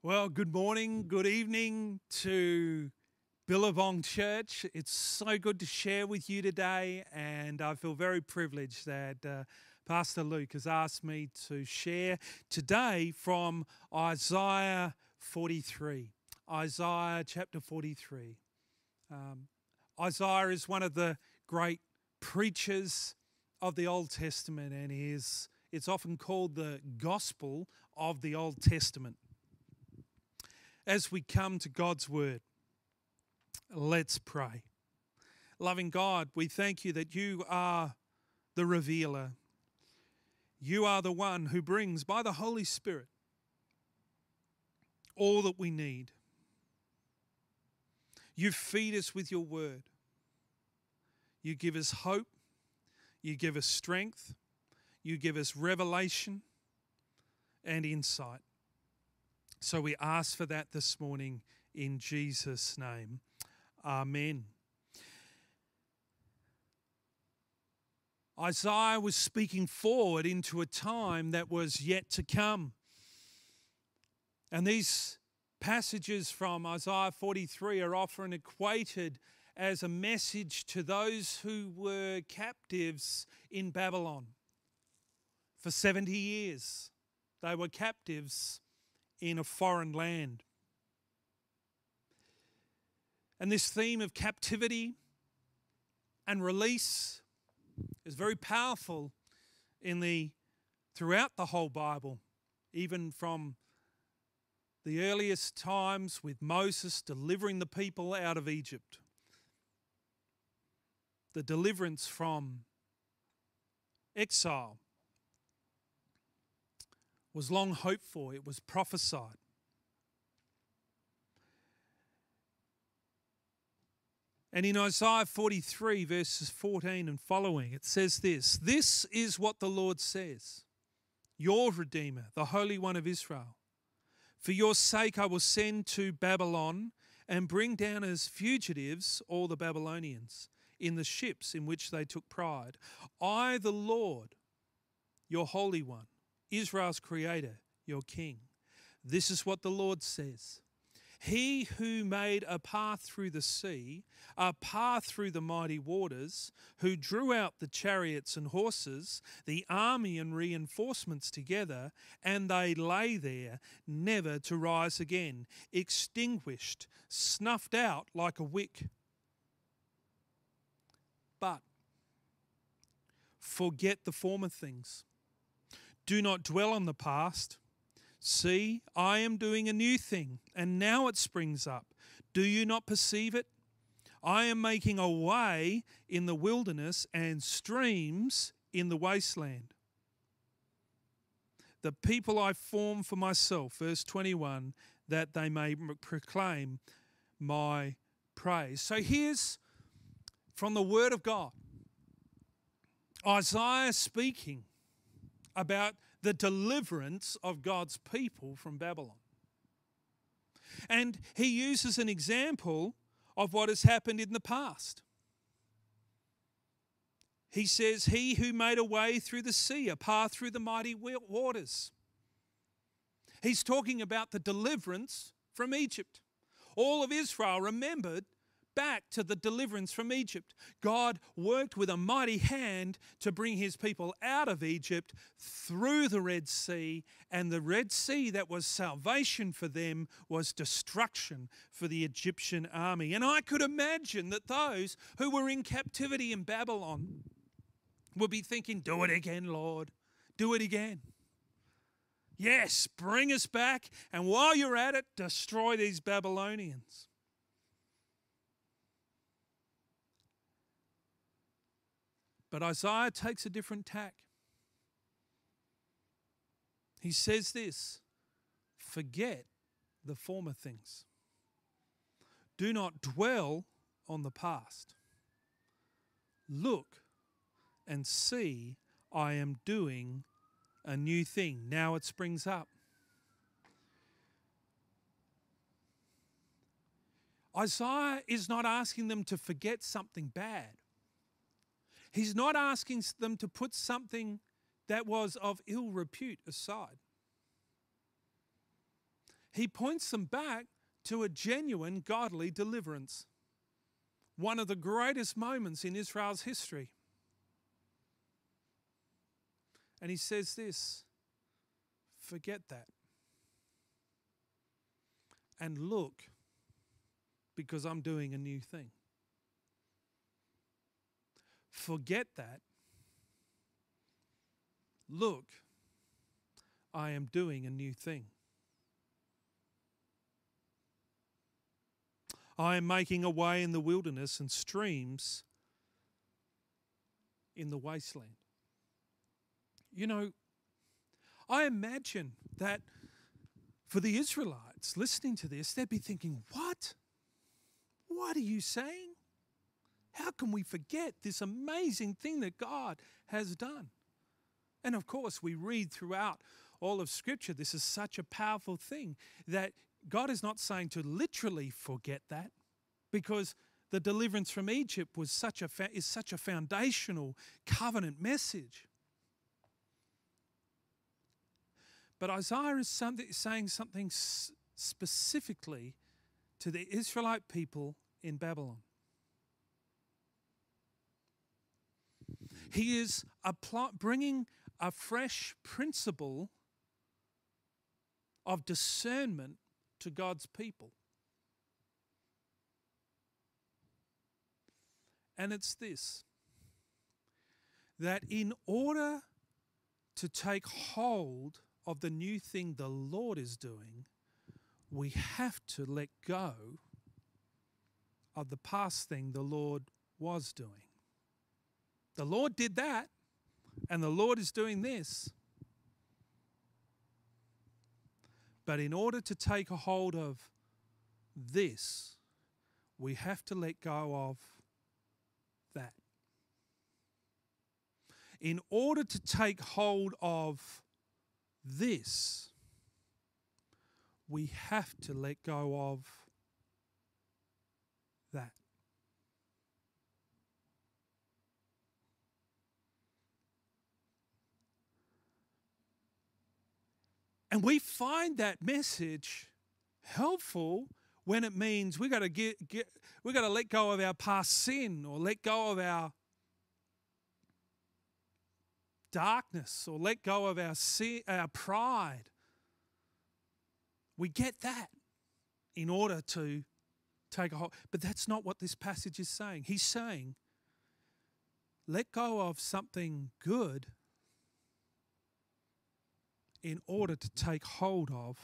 Well, good morning, good evening to Billabong Church. It's so good to share with you today, and I feel very privileged that uh, Pastor Luke has asked me to share today from Isaiah 43. Isaiah chapter 43. Um, Isaiah is one of the great preachers of the Old Testament, and is it's often called the gospel of the Old Testament as we come to God's word, let's pray. Loving God, we thank you that you are the revealer. You are the one who brings by the Holy Spirit all that we need. You feed us with your word. You give us hope. You give us strength. You give us revelation and insight. So we ask for that this morning in Jesus' name. Amen. Isaiah was speaking forward into a time that was yet to come. And these passages from Isaiah 43 are often equated as a message to those who were captives in Babylon. For 70 years, they were captives in a foreign land. And this theme of captivity and release is very powerful in the throughout the whole Bible, even from the earliest times with Moses delivering the people out of Egypt. The deliverance from exile was long hoped for, it was prophesied. And in Isaiah 43, verses 14 and following, it says this This is what the Lord says, your Redeemer, the Holy One of Israel. For your sake I will send to Babylon and bring down as fugitives all the Babylonians in the ships in which they took pride. I, the Lord, your Holy One, Israel's creator, your king. This is what the Lord says. He who made a path through the sea, a path through the mighty waters, who drew out the chariots and horses, the army and reinforcements together, and they lay there, never to rise again, extinguished, snuffed out like a wick. But forget the former things do not dwell on the past. See, I am doing a new thing, and now it springs up. Do you not perceive it? I am making a way in the wilderness and streams in the wasteland. The people I form for myself, verse 21, that they may proclaim my praise. So here's from the Word of God Isaiah speaking about the deliverance of God's people from Babylon. And he uses an example of what has happened in the past. He says, He who made a way through the sea, a path through the mighty waters. He's talking about the deliverance from Egypt. All of Israel remembered back to the deliverance from Egypt. God worked with a mighty hand to bring his people out of Egypt through the Red Sea, and the Red Sea that was salvation for them was destruction for the Egyptian army. And I could imagine that those who were in captivity in Babylon would be thinking, Do it again, Lord. Do it again. Yes, bring us back, and while you're at it, destroy these Babylonians. But Isaiah takes a different tack. He says this forget the former things. Do not dwell on the past. Look and see, I am doing a new thing. Now it springs up. Isaiah is not asking them to forget something bad. He's not asking them to put something that was of ill repute aside. he points them back to a genuine godly deliverance. One of the greatest moments in Israel's history. And he says this forget that. And look, because I'm doing a new thing. Forget that. Look, I am doing a new thing. I am making a way in the wilderness and streams in the wasteland. You know, I imagine that for the Israelites listening to this, they'd be thinking, What? What are you saying? How can we forget this amazing thing that God has done? And of course, we read throughout all of Scripture, this is such a powerful thing that God is not saying to literally forget that because the deliverance from Egypt was such a is such a foundational covenant message. But Isaiah is something, saying something specifically to the Israelite people in Babylon. He is bringing a fresh principle of discernment to God's people. And it's this that in order to take hold of the new thing the Lord is doing, we have to let go of the past thing the Lord was doing. The Lord did that, and the Lord is doing this. But in order to take a hold of this, we have to let go of that. In order to take hold of this, we have to let go of that. And we find that message helpful when it means we've got to get, get we got to let go of our past sin or let go of our darkness or let go of our sin, our pride. We get that in order to take a hold. But that's not what this passage is saying. He's saying, let go of something good in order to take hold of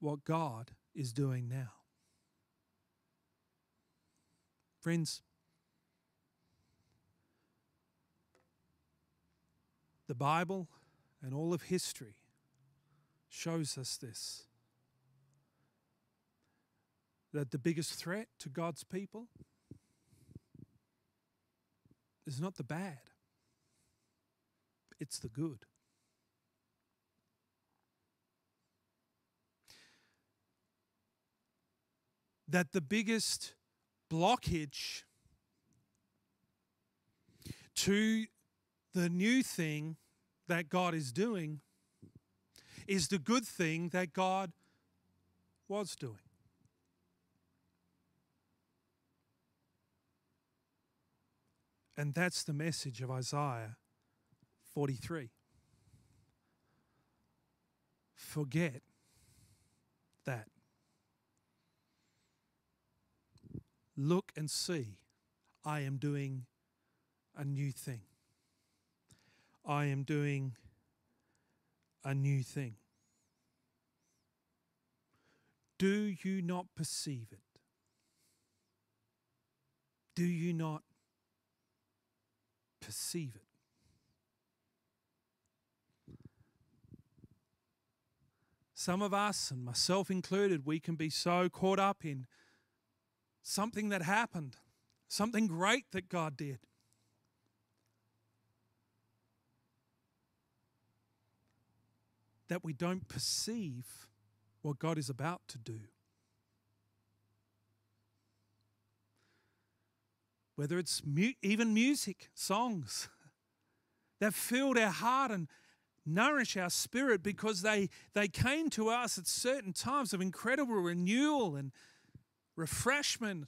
what God is doing now. Friends, the Bible and all of history shows us this that the biggest threat to God's people is not the bad, it's the good. That the biggest blockage to the new thing that God is doing is the good thing that God was doing. And that's the message of Isaiah 43. Forget that. Look and see, I am doing a new thing. I am doing a new thing. Do you not perceive it? Do you not perceive it? Some of us, and myself included, we can be so caught up in something that happened, something great that God did. That we don't perceive what God is about to do. Whether it's mu- even music, songs that filled our heart and nourish our spirit because they, they came to us at certain times of incredible renewal and refreshment.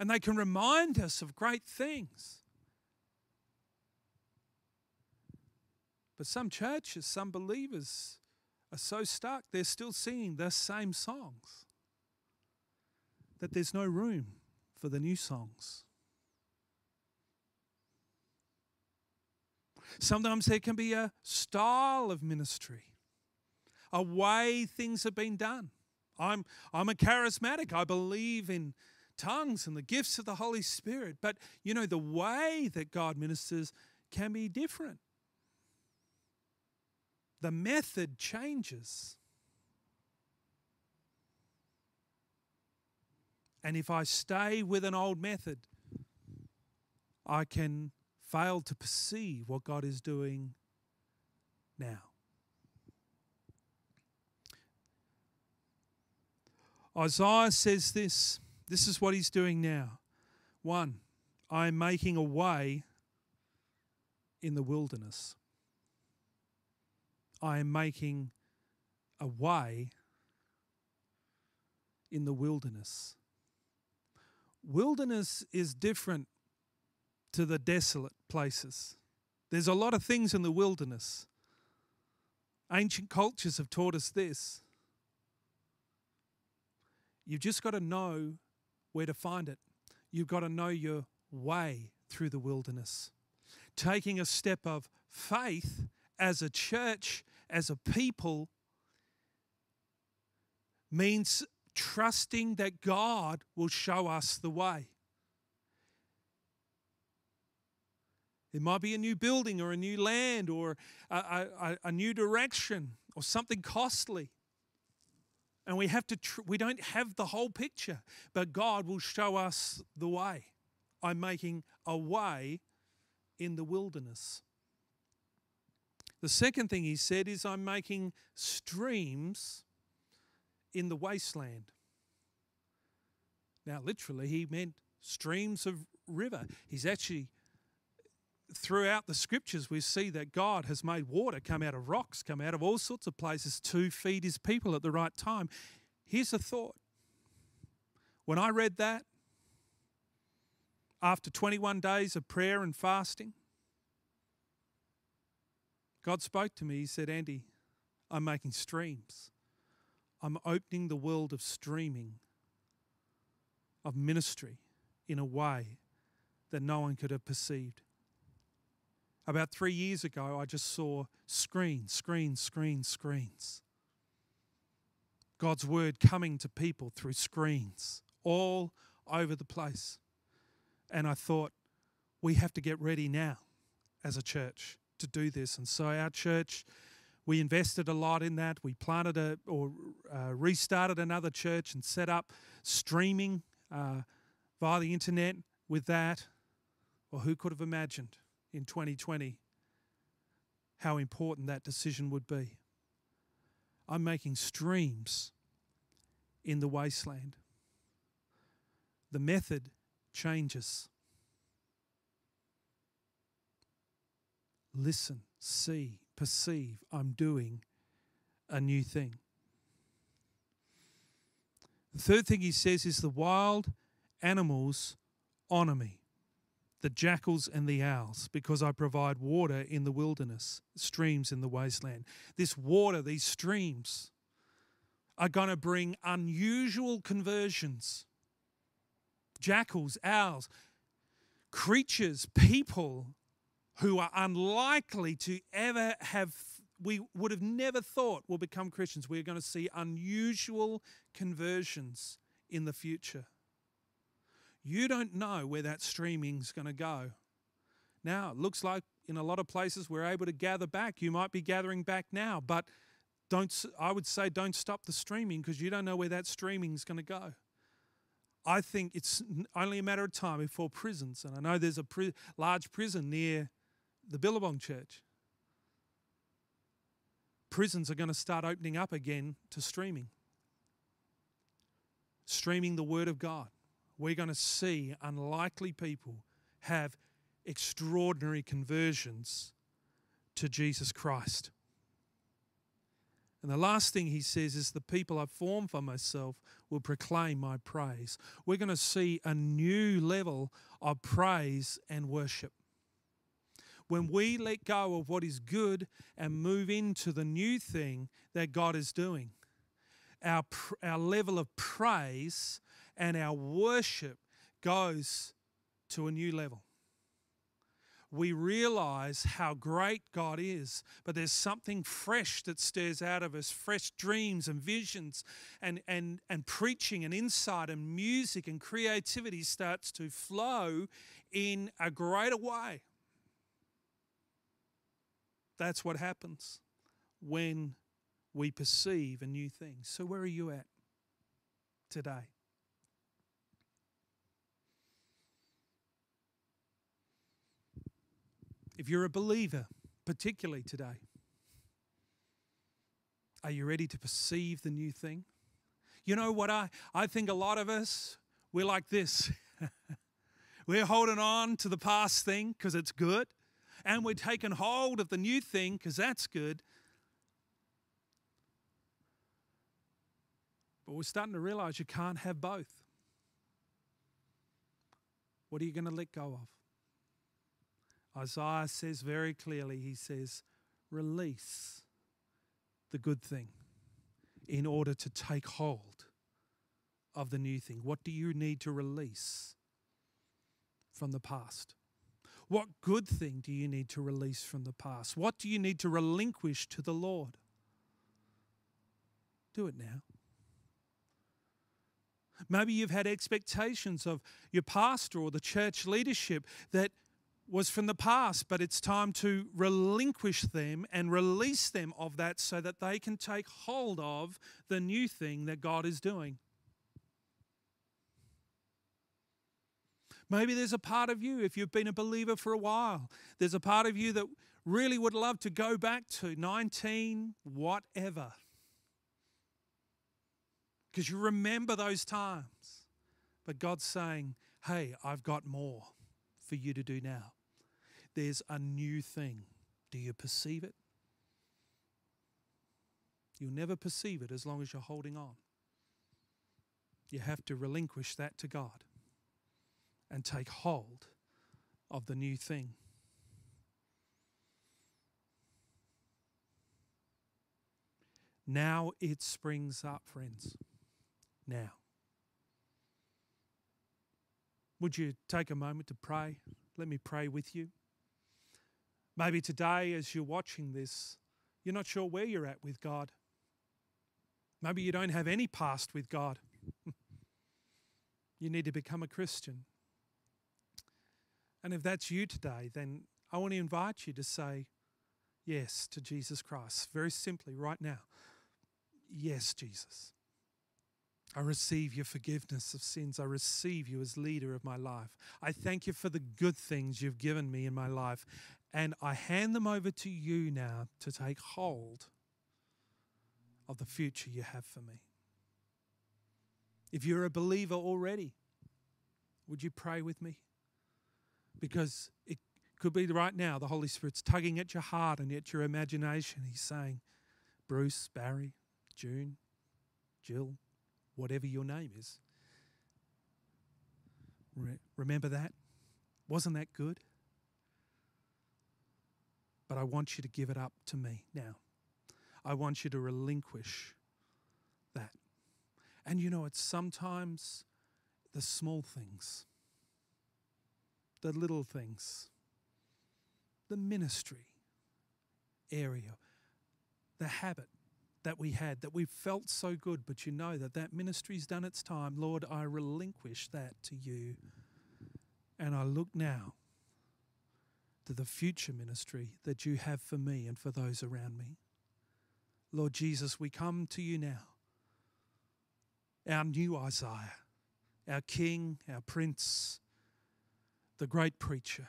And they can remind us of great things. But some churches, some believers are so stuck, they're still singing the same songs that there's no room for the new songs. Sometimes there can be a style of ministry, a way things have been done. I'm, I'm a charismatic. I believe in tongues and the gifts of the Holy Spirit. But, you know, the way that God ministers can be different. The method changes. And if I stay with an old method, I can fail to perceive what God is doing now. Isaiah says this this is what he's doing now. One, I am making a way in the wilderness. I am making a way in the wilderness. Wilderness is different to the desolate places. There's a lot of things in the wilderness. Ancient cultures have taught us this. You've just got to know where to find it. You've got to know your way through the wilderness. Taking a step of faith as a church, as a people, means trusting that God will show us the way. It might be a new building or a new land or a, a, a new direction or something costly. And we have to tr- we don't have the whole picture, but God will show us the way. I'm making a way in the wilderness. The second thing he said is I'm making streams in the wasteland. Now, literally, he meant streams of river. He's actually throughout the scriptures, we see that God has made water come out of rocks, come out of all sorts of places to feed his people at the right time. Here's a thought. When I read that, after 21 days of prayer and fasting, God spoke to me. He said, Andy, I'm making streams. I'm opening the world of streaming, of ministry in a way that no one could have perceived. About three years ago, I just saw screens, screens, screens, screens. God's word coming to people through screens all over the place. And I thought, we have to get ready now as a church to do this. And so our church, we invested a lot in that. We planted a or uh, restarted another church and set up streaming uh, via the internet with that. Well, who could have imagined? In 2020 how important that decision would be. I'm making streams in the wasteland. The method changes. Listen, see, perceive, I'm doing a new thing. The third thing he says is the wild animals honor me the jackals and the owls, because I provide water in the wilderness, streams in the wasteland. This water, these streams, are going to bring unusual conversions. Jackals, owls, creatures, people who are unlikely to ever have, we would have never thought will become Christians. We're going to see unusual conversions in the future. You don't know where that streaming's going to go. Now, it looks like in a lot of places we're able to gather back. You might be gathering back now, but don't I would say don't stop the streaming because you don't know where that streaming is going to go. I think it's only a matter of time before prisons, and I know there's a pri- large prison near the Billabong Church. Prisons are going to start opening up again to streaming, streaming the Word of God we're going to see unlikely people have extraordinary conversions to Jesus Christ. And the last thing he says is, The people I've formed for myself will proclaim my praise. We're going to see a new level of praise and worship. When we let go of what is good and move into the new thing that God is doing, our, our level of praise and our worship goes to a new level we realize how great God is, but there's something fresh that stirs out of us fresh dreams and visions, and, and, and preaching and insight and music and creativity starts to flow in a greater way. That's what happens when we perceive a new thing. So, where are you at today? If you're a believer, particularly today, are you ready to perceive the new thing? You know what I, I think a lot of us, we're like this. we're holding on to the past thing because it's good, and we're taking hold of the new thing because that's good. But we're starting to realize you can't have both. What are you going to let go of? Isaiah says very clearly, he says, release the good thing in order to take hold of the new thing. What do you need to release from the past? What good thing do you need to release from the past? What do you need to relinquish to the Lord? Do it now. Maybe you've had expectations of your pastor or the church leadership that was from the past, but it's time to relinquish them and release them of that so that they can take hold of the new thing that God is doing. Maybe there's a part of you, if you've been a believer for a while, there's a part of you that really would love to go back to 19, whatever. Because you remember those times. But God's saying, hey, I've got more for you to do now there's a new thing. Do you perceive it? You'll never perceive it as long as you're holding on. You have to relinquish that to God and take hold of the new thing. Now it springs up, friends. Now. Would you take a moment to pray? Let me pray with you. Maybe today, as you're watching this, you're not sure where you're at with God. Maybe you don't have any past with God. you need to become a Christian. And if that's you today, then I want to invite you to say yes to Jesus Christ. Very simply, right now. Yes, Jesus. I receive your forgiveness of sins. I receive you as leader of my life. I thank you for the good things you've given me in my life. And I hand them over to you now to take hold of the future you have for me. If you're a believer already, would you pray with me? Because it could be right now the Holy Spirit's tugging at your heart and at your imagination. He's saying, Bruce, Barry, June, Jill, whatever your name is. Remember that? Wasn't that good? But I want you to give it up to me now. I want you to relinquish that. And you know, it's sometimes the small things, the little things, the ministry area, the habit that we had that we felt so good, but you know that that ministry's done its time. Lord, I relinquish that to you. And I look now to the future ministry that you have for me and for those around me. Lord Jesus, we come to you now, our new Isaiah, our King, our Prince, the great preacher,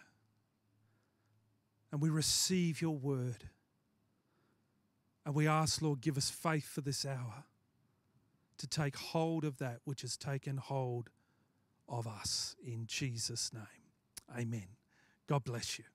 and we receive your word. And we ask, Lord, give us faith for this hour to take hold of that which has taken hold of us in Jesus' name. Amen. God bless you.